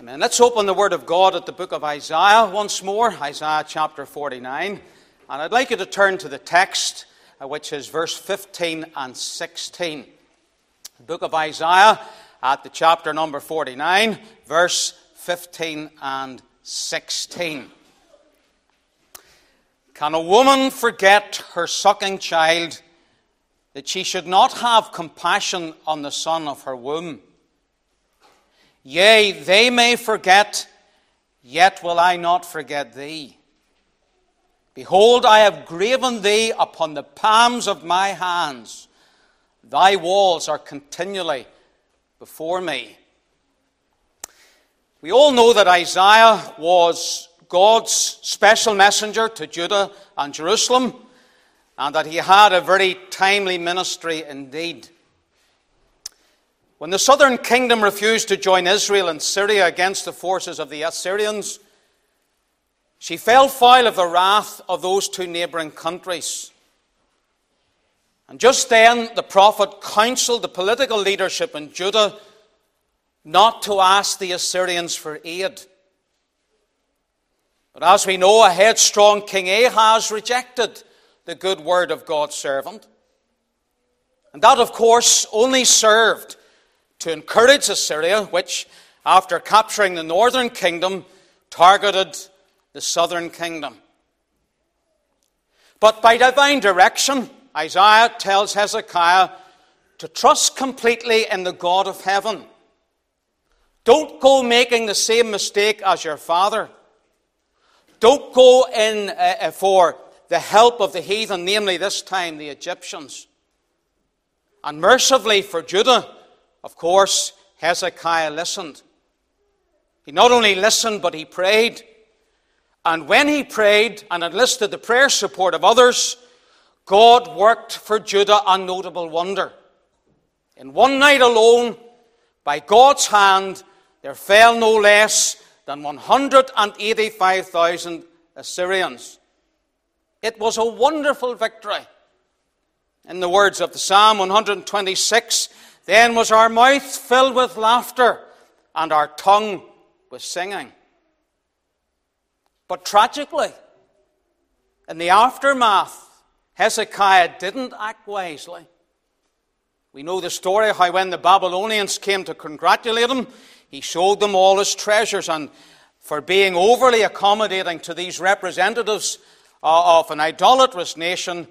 Amen. Let's open the Word of God at the book of Isaiah once more, Isaiah chapter 49. And I'd like you to turn to the text, uh, which is verse 15 and 16. The book of Isaiah at the chapter number 49, verse 15 and 16. Can a woman forget her sucking child that she should not have compassion on the son of her womb? Yea, they may forget, yet will I not forget thee. Behold, I have graven thee upon the palms of my hands. Thy walls are continually before me. We all know that Isaiah was God's special messenger to Judah and Jerusalem, and that he had a very timely ministry indeed. When the southern kingdom refused to join Israel and Syria against the forces of the Assyrians, she fell foul of the wrath of those two neighboring countries. And just then, the prophet counseled the political leadership in Judah not to ask the Assyrians for aid. But as we know, a headstrong King Ahaz rejected the good word of God's servant. And that, of course, only served to encourage Assyria, which, after capturing the northern kingdom, targeted the southern kingdom. But by divine direction, Isaiah tells Hezekiah to trust completely in the God of heaven. Don't go making the same mistake as your father. Don't go in uh, uh for the help of the heathen, namely this time the Egyptians. And mercifully for Judah, of course, Hezekiah listened. He not only listened, but he prayed. And when he prayed and enlisted the prayer support of others, God worked for Judah a notable wonder. In one night alone, by God's hand, there fell no less than 185,000 Assyrians. It was a wonderful victory. In the words of the Psalm 126, then was our mouth filled with laughter and our tongue with singing. But tragically, in the aftermath, Hezekiah didn't act wisely. We know the story how when the Babylonians came to congratulate him, he showed them all his treasures, and for being overly accommodating to these representatives uh, of an idolatrous nation,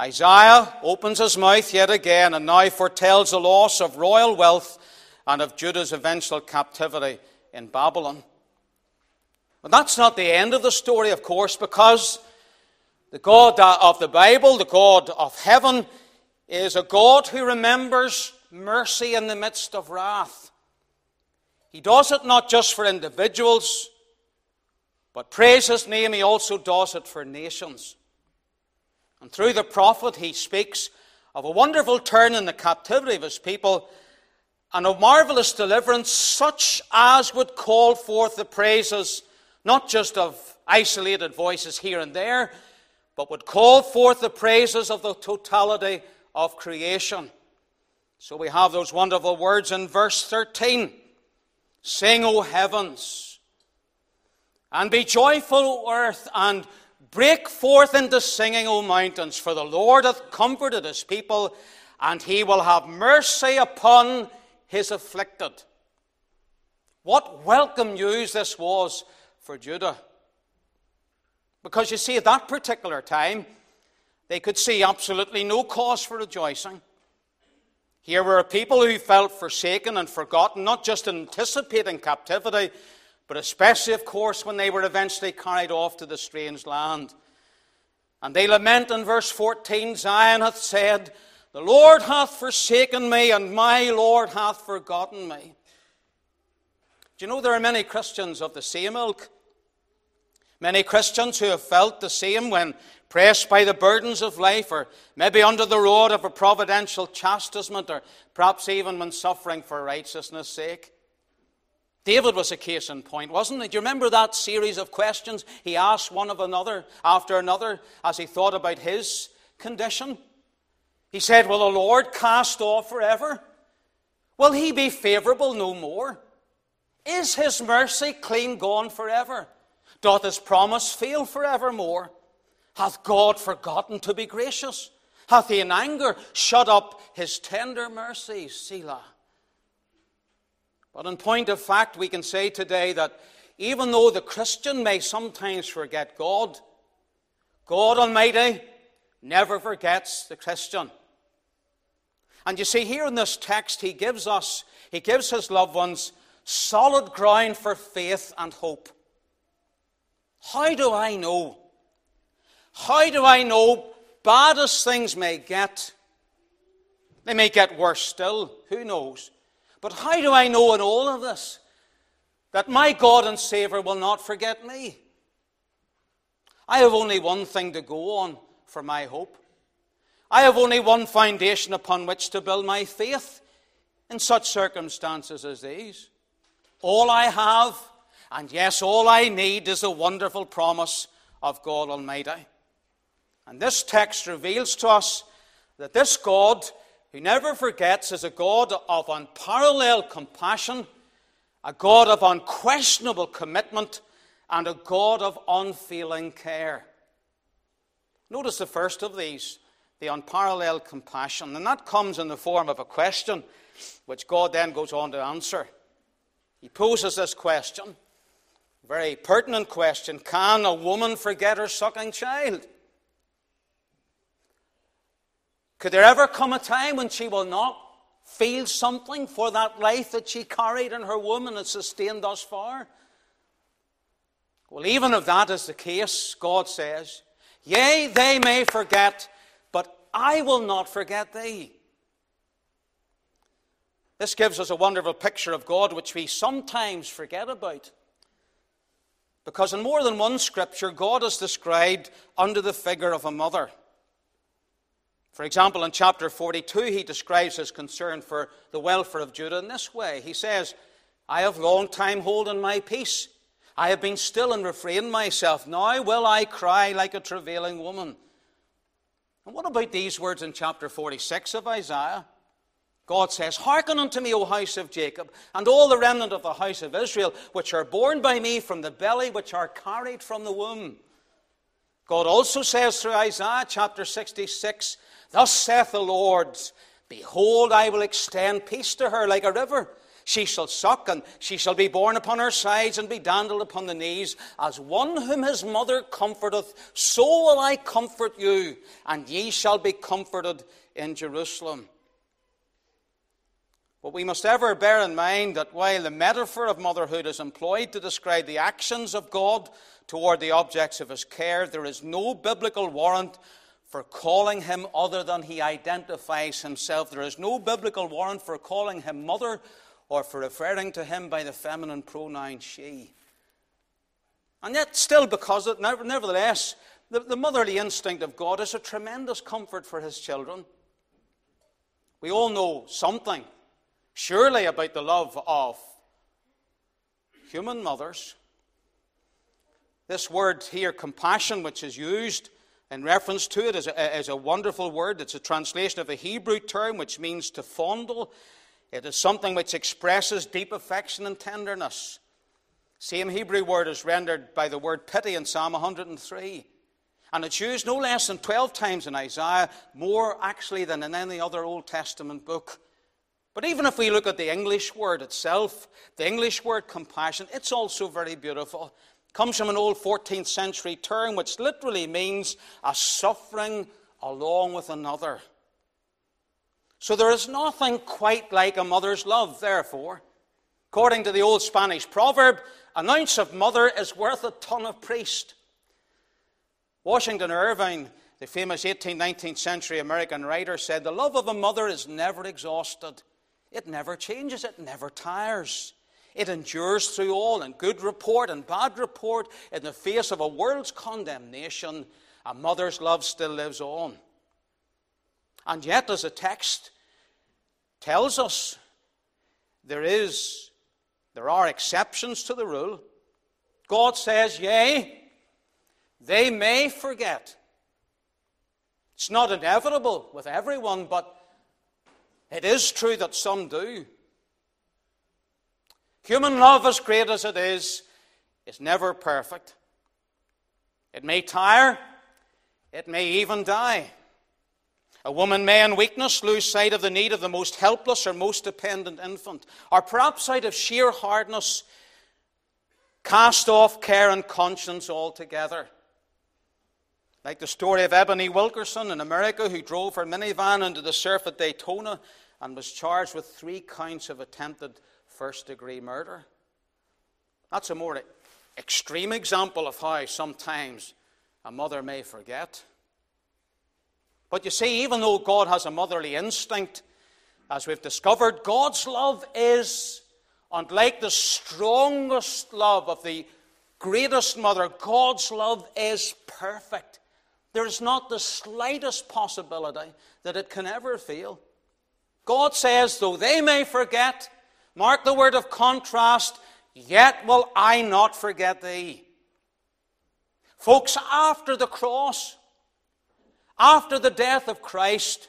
Isaiah opens his mouth yet again and now foretells the loss of royal wealth and of Judah's eventual captivity in Babylon. But that's not the end of the story, of course, because the God of the Bible, the God of heaven, is a God who remembers mercy in the midst of wrath. He does it not just for individuals, but praise his name, he also does it for nations. And through the prophet, he speaks of a wonderful turn in the captivity of his people and a marvelous deliverance, such as would call forth the praises not just of isolated voices here and there, but would call forth the praises of the totality of creation. So we have those wonderful words in verse 13 Sing, O heavens, and be joyful, O earth, and Break forth into singing, O mountains, for the Lord hath comforted his people, and he will have mercy upon his afflicted. What welcome news this was for Judah. Because you see, at that particular time, they could see absolutely no cause for rejoicing. Here were people who felt forsaken and forgotten, not just anticipating captivity, but especially, of course, when they were eventually carried off to the strange land. And they lament in verse 14 Zion hath said, The Lord hath forsaken me, and my Lord hath forgotten me. Do you know there are many Christians of the same ilk? Many Christians who have felt the same when pressed by the burdens of life, or maybe under the rod of a providential chastisement, or perhaps even when suffering for righteousness' sake. David was a case in point, wasn't it? Do you remember that series of questions he asked one of another after another as he thought about his condition? He said, Will the Lord cast off forever? Will he be favorable no more? Is his mercy clean gone forever? Doth his promise fail forevermore? Hath God forgotten to be gracious? Hath he in anger shut up his tender mercies? Selah. But in point of fact, we can say today that even though the Christian may sometimes forget God, God Almighty never forgets the Christian. And you see, here in this text, he gives us, he gives his loved ones solid ground for faith and hope. How do I know? How do I know, bad as things may get, they may get worse still, who knows? But how do I know in all of this that my God and Savior will not forget me? I have only one thing to go on for my hope. I have only one foundation upon which to build my faith in such circumstances as these. All I have, and yes, all I need, is the wonderful promise of God Almighty. And this text reveals to us that this God, who never forgets, is a God of unparalleled compassion, a God of unquestionable commitment, and a God of unfailing care. Notice the first of these, the unparalleled compassion, and that comes in the form of a question, which God then goes on to answer. He poses this question, very pertinent question Can a woman forget her sucking child? Could there ever come a time when she will not feel something for that life that she carried in her womb and has sustained thus far? Well, even if that is the case, God says, Yea, they may forget, but I will not forget thee. This gives us a wonderful picture of God which we sometimes forget about. Because in more than one scripture, God is described under the figure of a mother. For example, in chapter 42, he describes his concern for the welfare of Judah in this way. He says, I have long time holden my peace. I have been still and refrained myself. Now will I cry like a travailing woman. And what about these words in chapter 46 of Isaiah? God says, Hearken unto me, O house of Jacob, and all the remnant of the house of Israel, which are born by me from the belly, which are carried from the womb. God also says through Isaiah chapter 66, Thus saith the Lord, Behold, I will extend peace to her like a river. She shall suck, and she shall be borne upon her sides, and be dandled upon the knees. As one whom his mother comforteth, so will I comfort you, and ye shall be comforted in Jerusalem. But we must ever bear in mind that while the metaphor of motherhood is employed to describe the actions of God toward the objects of his care, there is no biblical warrant for calling him other than he identifies himself. There is no biblical warrant for calling him mother or for referring to him by the feminine pronoun she. And yet, still, because it, nevertheless, the, the motherly instinct of God is a tremendous comfort for his children. We all know something surely about the love of human mothers. This word here, compassion, which is used in reference to it, is a, a wonderful word. It's a translation of a Hebrew term which means to fondle. It is something which expresses deep affection and tenderness. Same Hebrew word is rendered by the word pity in Psalm 103. And it's used no less than 12 times in Isaiah, more actually than in any other Old Testament book. But even if we look at the English word itself, the English word compassion, it's also very beautiful. Comes from an old 14th century term which literally means a suffering along with another. So there is nothing quite like a mother's love, therefore. According to the old Spanish proverb, an ounce of mother is worth a ton of priest. Washington Irving, the famous 18th, 19th century American writer, said, The love of a mother is never exhausted. It never changes, it never tires. It endures through all, in good report and bad report, in the face of a world's condemnation, a mother's love still lives on. And yet, as the text tells us, there is there are exceptions to the rule. God says, Yea, they may forget. It's not inevitable with everyone, but it is true that some do. Human love, as great as it is, is never perfect. It may tire, it may even die. A woman may, in weakness, lose sight of the need of the most helpless or most dependent infant, or perhaps out of sheer hardness, cast off care and conscience altogether. Like the story of Ebony Wilkerson in America, who drove her minivan into the surf at Daytona and was charged with three counts of attempted first degree murder. That's a more extreme example of how sometimes a mother may forget. But you see, even though God has a motherly instinct, as we've discovered, God's love is, unlike the strongest love of the greatest mother, God's love is perfect. There is not the slightest possibility that it can ever fail. God says, though they may forget, mark the word of contrast, yet will I not forget thee. Folks, after the cross, after the death of Christ,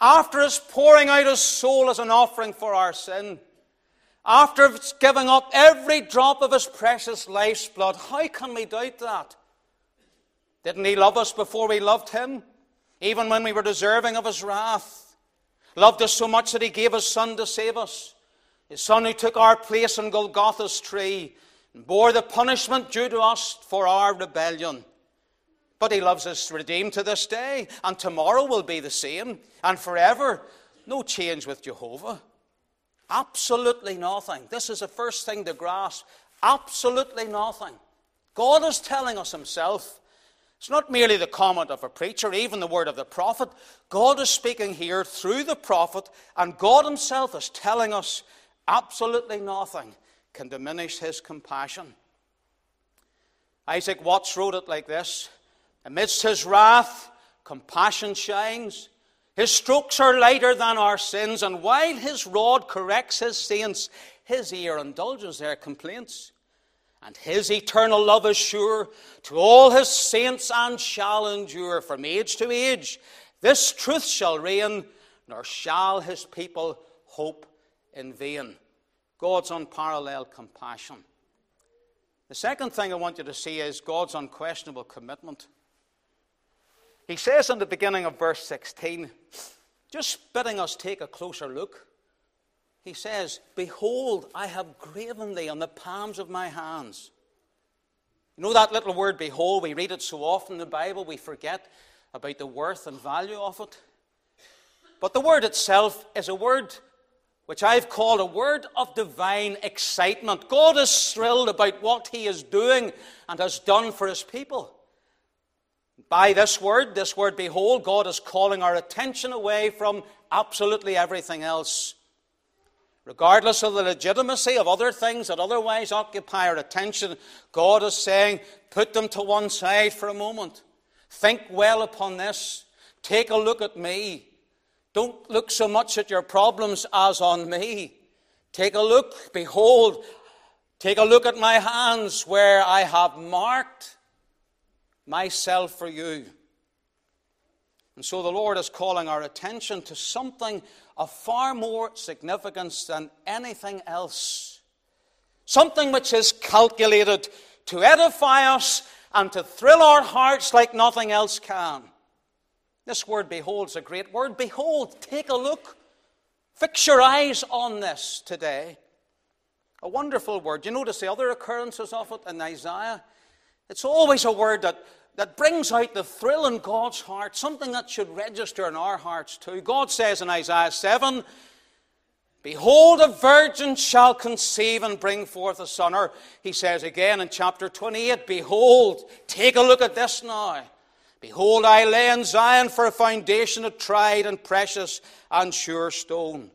after his pouring out his soul as an offering for our sin, after his giving up every drop of his precious life's blood, how can we doubt that? Didn't he love us before we loved him? Even when we were deserving of his wrath. Loved us so much that he gave his son to save us. His son who took our place on Golgotha's tree and bore the punishment due to us for our rebellion. But he loves us redeemed to this day, and tomorrow will be the same, and forever. No change with Jehovah. Absolutely nothing. This is the first thing to grasp. Absolutely nothing. God is telling us himself. It's not merely the comment of a preacher, even the word of the prophet. God is speaking here through the prophet, and God himself is telling us absolutely nothing can diminish his compassion. Isaac Watts wrote it like this Amidst his wrath, compassion shines. His strokes are lighter than our sins, and while his rod corrects his saints, his ear indulges their complaints. And his eternal love is sure to all his saints and shall endure from age to age. This truth shall reign, nor shall his people hope in vain. God's unparalleled compassion. The second thing I want you to see is God's unquestionable commitment. He says in the beginning of verse 16, just bidding us take a closer look, he says, Behold, I have graven thee on the palms of my hands. You know that little word, behold, we read it so often in the Bible, we forget about the worth and value of it. But the word itself is a word which I've called a word of divine excitement. God is thrilled about what He is doing and has done for His people. By this word, this word, behold, God is calling our attention away from absolutely everything else. Regardless of the legitimacy of other things that otherwise occupy our attention, God is saying, put them to one side for a moment. Think well upon this. Take a look at me. Don't look so much at your problems as on me. Take a look, behold, take a look at my hands where I have marked myself for you. And so the Lord is calling our attention to something of far more significance than anything else. Something which is calculated to edify us and to thrill our hearts like nothing else can. This word behold is a great word. Behold, take a look. Fix your eyes on this today. A wonderful word. You notice the other occurrences of it in Isaiah? It's always a word that, that brings out the thrill in God's heart, something that should register in our hearts too. God says in Isaiah 7 Behold, a virgin shall conceive and bring forth a son. Or he says again in chapter 28 Behold, take a look at this now. Behold, I lay in Zion for a foundation of tried and precious and sure stone.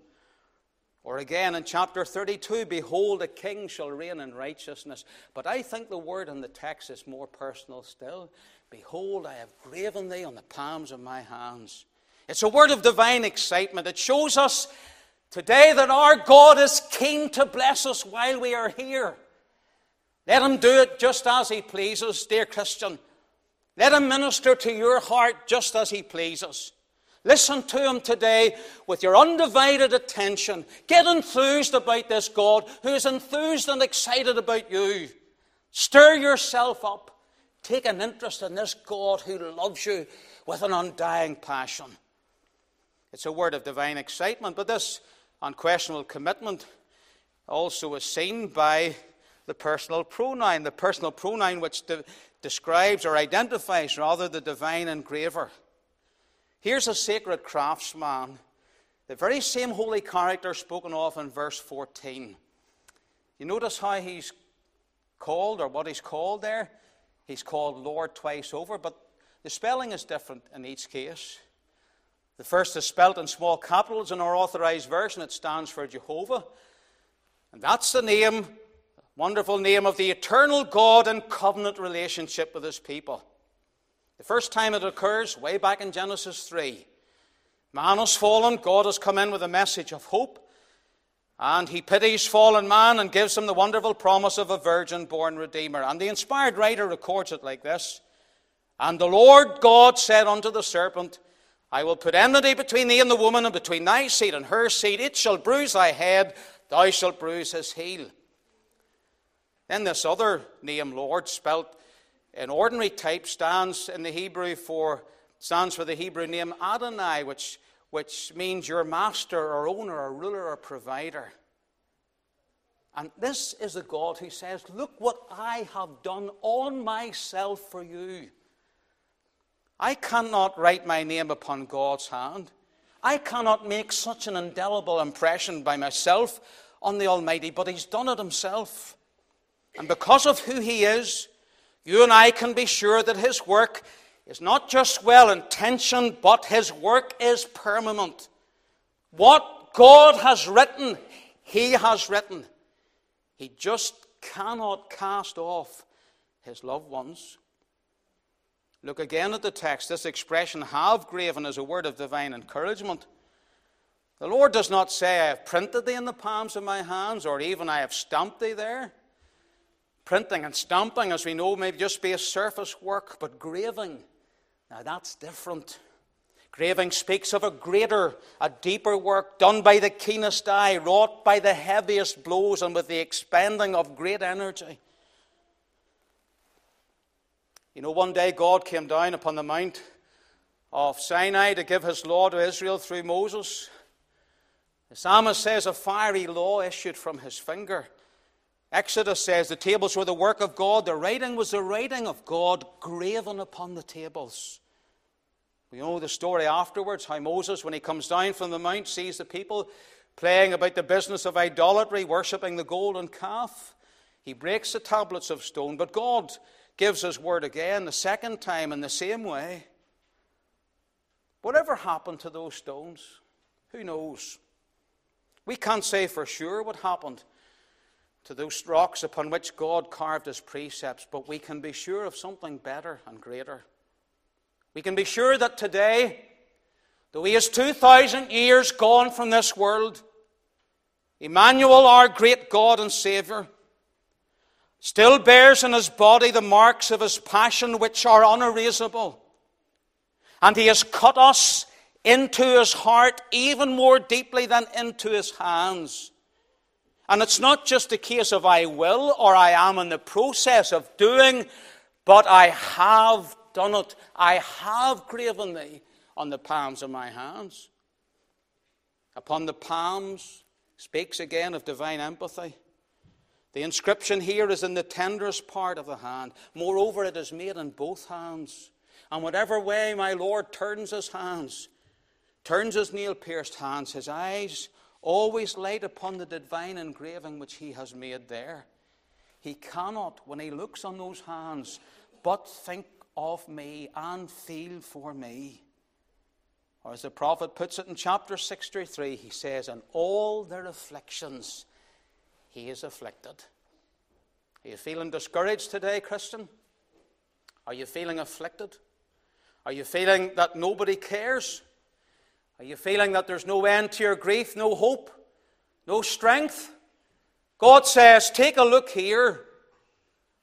Or again in chapter 32, behold, a king shall reign in righteousness. But I think the word in the text is more personal still. Behold, I have graven thee on the palms of my hands. It's a word of divine excitement. It shows us today that our God is keen to bless us while we are here. Let him do it just as he pleases, dear Christian. Let him minister to your heart just as he pleases. Listen to him today with your undivided attention. Get enthused about this God who is enthused and excited about you. Stir yourself up. Take an interest in this God who loves you with an undying passion. It's a word of divine excitement, but this unquestionable commitment also is seen by the personal pronoun, the personal pronoun which de- describes or identifies rather the divine engraver. Here's a sacred craftsman, the very same holy character spoken of in verse 14. You notice how he's called, or what he's called there? He's called Lord twice over, but the spelling is different in each case. The first is spelt in small capitals in our authorized version. It stands for Jehovah. And that's the name, wonderful name of the eternal God and covenant relationship with his people. The first time it occurs, way back in Genesis 3. Man has fallen, God has come in with a message of hope, and he pities fallen man and gives him the wonderful promise of a virgin born Redeemer. And the inspired writer records it like this And the Lord God said unto the serpent, I will put enmity between thee and the woman, and between thy seed and her seed. It shall bruise thy head, thou shalt bruise his heel. Then this other name, Lord, spelt in ordinary type stands in the Hebrew for stands for the Hebrew name Adonai, which, which means your master or owner or ruler or provider. And this is a God who says, Look what I have done on myself for you. I cannot write my name upon God's hand. I cannot make such an indelible impression by myself on the Almighty, but He's done it Himself. And because of who He is, you and I can be sure that his work is not just well intentioned, but his work is permanent. What God has written, he has written. He just cannot cast off his loved ones. Look again at the text. This expression, have graven, is a word of divine encouragement. The Lord does not say, I have printed thee in the palms of my hands, or even I have stamped thee there. Printing and stamping, as we know, may just be a surface work, but graving, now that's different. Graving speaks of a greater, a deeper work done by the keenest eye, wrought by the heaviest blows, and with the expending of great energy. You know, one day God came down upon the Mount of Sinai to give his law to Israel through Moses. The psalmist says a fiery law issued from his finger. Exodus says the tables were the work of God, the writing was the writing of God graven upon the tables. We know the story afterwards how Moses, when he comes down from the mount, sees the people playing about the business of idolatry, worshipping the golden calf. He breaks the tablets of stone, but God gives his word again, the second time, in the same way. Whatever happened to those stones? Who knows? We can't say for sure what happened to those rocks upon which God carved his precepts, but we can be sure of something better and greater. We can be sure that today, though he is 2,000 years gone from this world, Emmanuel, our great God and Saviour, still bears in his body the marks of his passion which are unerasable. And he has cut us into his heart even more deeply than into his hands. And it's not just a case of I will or I am in the process of doing, but I have done it. I have graven thee on the palms of my hands. Upon the palms speaks again of divine empathy. The inscription here is in the tenderest part of the hand. Moreover, it is made in both hands. And whatever way my Lord turns his hands, turns his nail pierced hands, his eyes always light upon the divine engraving which he has made there. He cannot, when he looks on those hands, but think of me and feel for me. Or as the prophet puts it in chapter 63, he says, In all their afflictions, he is afflicted. Are you feeling discouraged today, Christian? Are you feeling afflicted? Are you feeling that nobody cares? Are you feeling that there's no end to your grief, no hope, no strength? God says, Take a look here.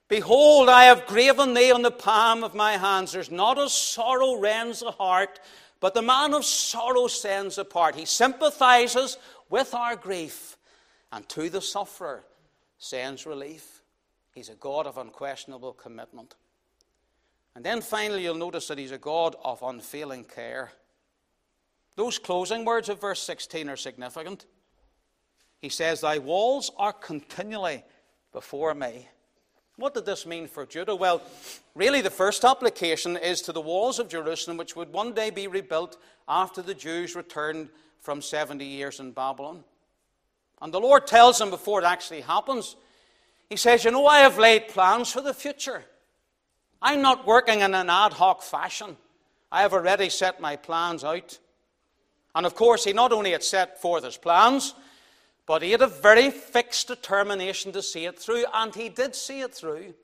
Behold, I have graven thee on the palm of my hands. There's not a sorrow rends the heart, But the man of sorrow sends apart. He sympathizes with our grief, and to the sufferer sends relief. He's a God of unquestionable commitment. And then finally, you'll notice that he's a God of unfailing care. Those closing words of verse 16 are significant. He says, Thy walls are continually before me. What did this mean for Judah? Well, really, the first application is to the walls of Jerusalem, which would one day be rebuilt after the Jews returned from 70 years in Babylon. And the Lord tells them before it actually happens, He says, You know, I have laid plans for the future. I'm not working in an ad hoc fashion. I have already set my plans out. And of course, he not only had set forth his plans, but he had a very fixed determination to see it through, and he did see it through.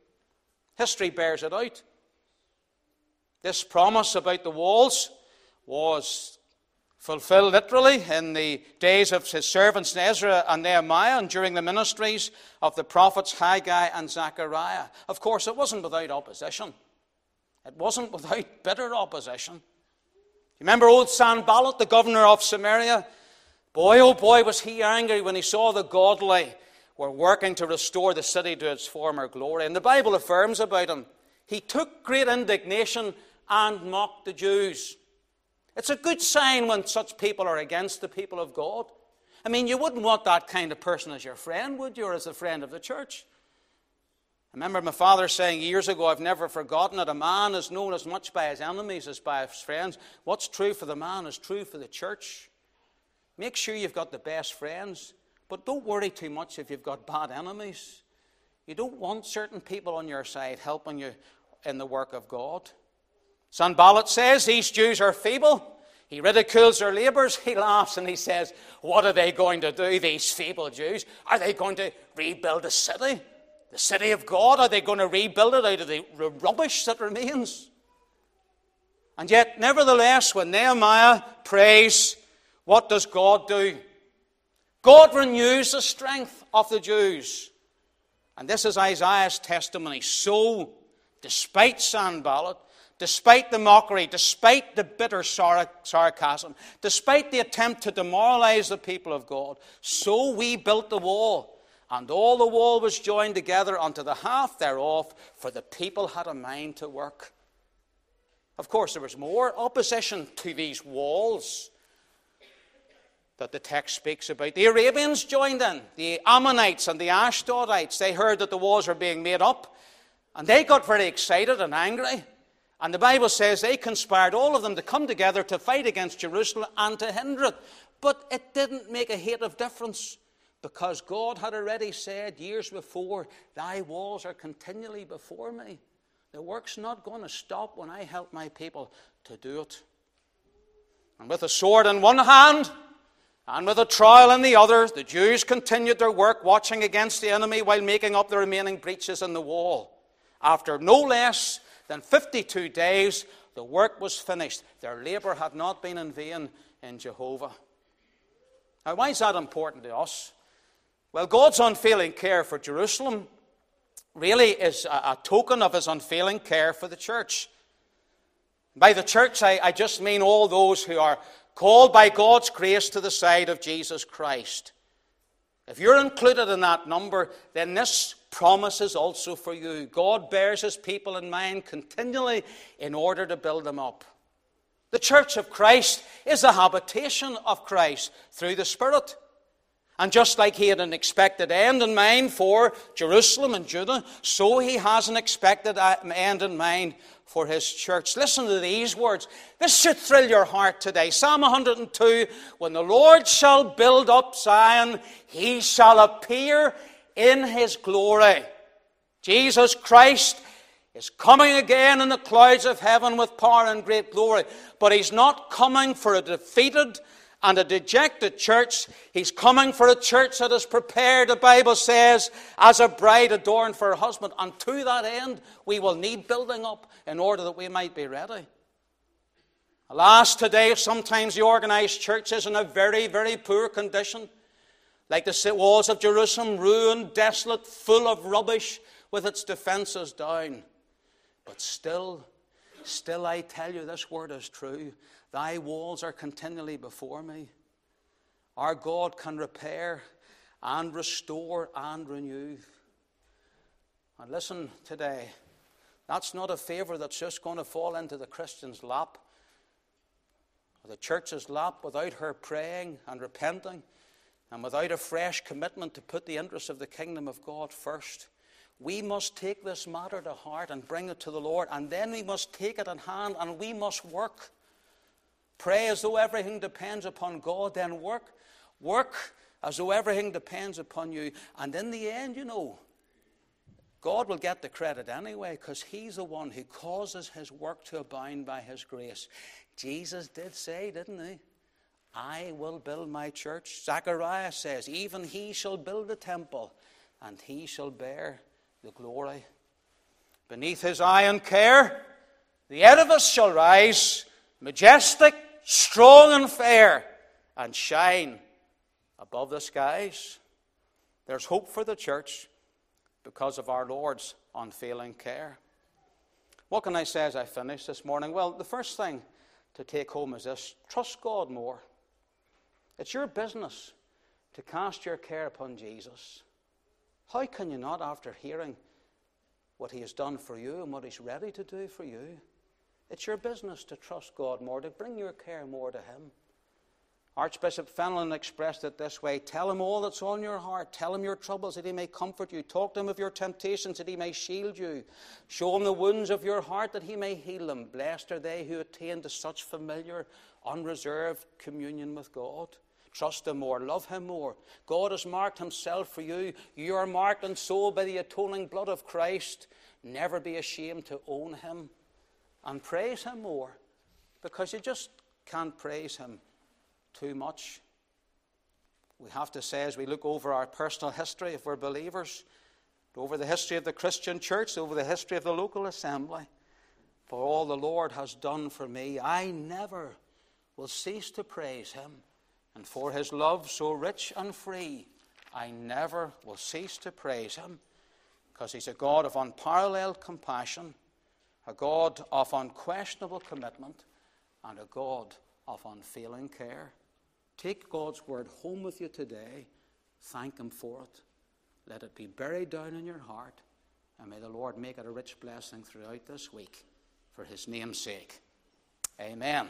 History bears it out. This promise about the walls was fulfilled literally in the days of his servants Ezra and Nehemiah and during the ministries of the prophets Haggai and Zechariah. Of course, it wasn't without opposition. It wasn't without bitter opposition. You remember old Sanballat, the governor of Samaria? Boy, oh boy, was he angry when he saw the godly were working to restore the city to its former glory. And the Bible affirms about him. He took great indignation and mocked the Jews. It's a good sign when such people are against the people of God. I mean, you wouldn't want that kind of person as your friend, would you, or as a friend of the church? I remember my father saying years ago, I've never forgotten that a man is known as much by his enemies as by his friends. What's true for the man is true for the church. Make sure you've got the best friends, but don't worry too much if you've got bad enemies. You don't want certain people on your side helping you in the work of God. Sanballat says these Jews are feeble. He ridicules their labors. He laughs and he says, What are they going to do, these feeble Jews? Are they going to rebuild a city? The city of God? Are they going to rebuild it out of the rubbish that remains? And yet, nevertheless, when Nehemiah prays, what does God do? God renews the strength of the Jews. And this is Isaiah's testimony. So, despite Sanballat, despite the mockery, despite the bitter sarcasm, despite the attempt to demoralize the people of God, so we built the wall. And all the wall was joined together unto the half thereof, for the people had a mind to work. Of course, there was more opposition to these walls that the text speaks about. The Arabians joined in, the Ammonites and the Ashdodites. They heard that the walls were being made up, and they got very excited and angry. And the Bible says they conspired, all of them, to come together to fight against Jerusalem and to hinder it. But it didn't make a hit of difference because God had already said years before, Thy walls are continually before me. The work's not going to stop when I help my people to do it. And with a sword in one hand and with a trowel in the other, the Jews continued their work, watching against the enemy while making up the remaining breaches in the wall. After no less than 52 days, the work was finished. Their labor had not been in vain in Jehovah. Now, why is that important to us? Well, God's unfailing care for Jerusalem really is a, a token of his unfailing care for the church. By the church, I, I just mean all those who are called by God's grace to the side of Jesus Christ. If you're included in that number, then this promise is also for you. God bears his people in mind continually in order to build them up. The church of Christ is the habitation of Christ through the Spirit. And just like he had an expected end in mind for Jerusalem and Judah, so he has an expected uh, end in mind for his church. Listen to these words. This should thrill your heart today. Psalm 102 When the Lord shall build up Zion, he shall appear in his glory. Jesus Christ is coming again in the clouds of heaven with power and great glory. But he's not coming for a defeated and a dejected church. He's coming for a church that is prepared, the Bible says, as a bride adorned for her husband. And to that end, we will need building up in order that we might be ready. Alas, today, sometimes the organized church is in a very, very poor condition like the walls of Jerusalem, ruined, desolate, full of rubbish, with its defences down. But still, Still, I tell you, this word is true. Thy walls are continually before me. Our God can repair and restore and renew. And listen today, that's not a favor that's just going to fall into the Christian's lap or the church's lap without her praying and repenting and without a fresh commitment to put the interests of the kingdom of God first. We must take this matter to heart and bring it to the Lord, and then we must take it in hand and we must work. Pray as though everything depends upon God, then work. Work as though everything depends upon you. And in the end, you know, God will get the credit anyway because He's the one who causes His work to abound by His grace. Jesus did say, didn't He? I will build my church. Zechariah says, Even He shall build the temple, and He shall bear the glory. Beneath His eye and care, the edifice shall rise, majestic, strong, and fair, and shine above the skies. There's hope for the church because of our Lord's unfailing care. What can I say as I finish this morning? Well, the first thing to take home is this trust God more. It's your business to cast your care upon Jesus. How can you not, after hearing what He has done for you and what He's ready to do for you? It's your business to trust God more, to bring your care more to Him. Archbishop Fenelon expressed it this way Tell him all that's on your heart. Tell him your troubles that he may comfort you. Talk to him of your temptations that he may shield you. Show him the wounds of your heart that he may heal them. Blessed are they who attain to such familiar, unreserved communion with God. Trust him more. Love him more. God has marked himself for you. You are marked and sold by the atoning blood of Christ. Never be ashamed to own him and praise him more because you just can't praise him too much. We have to say, as we look over our personal history, if we're believers, over the history of the Christian church, over the history of the local assembly, for all the Lord has done for me, I never will cease to praise him. And for his love so rich and free, I never will cease to praise him, because he's a God of unparalleled compassion, a God of unquestionable commitment, and a God of unfailing care. Take God's word home with you today. Thank Him for it. Let it be buried down in your heart. And may the Lord make it a rich blessing throughout this week for His name's sake. Amen.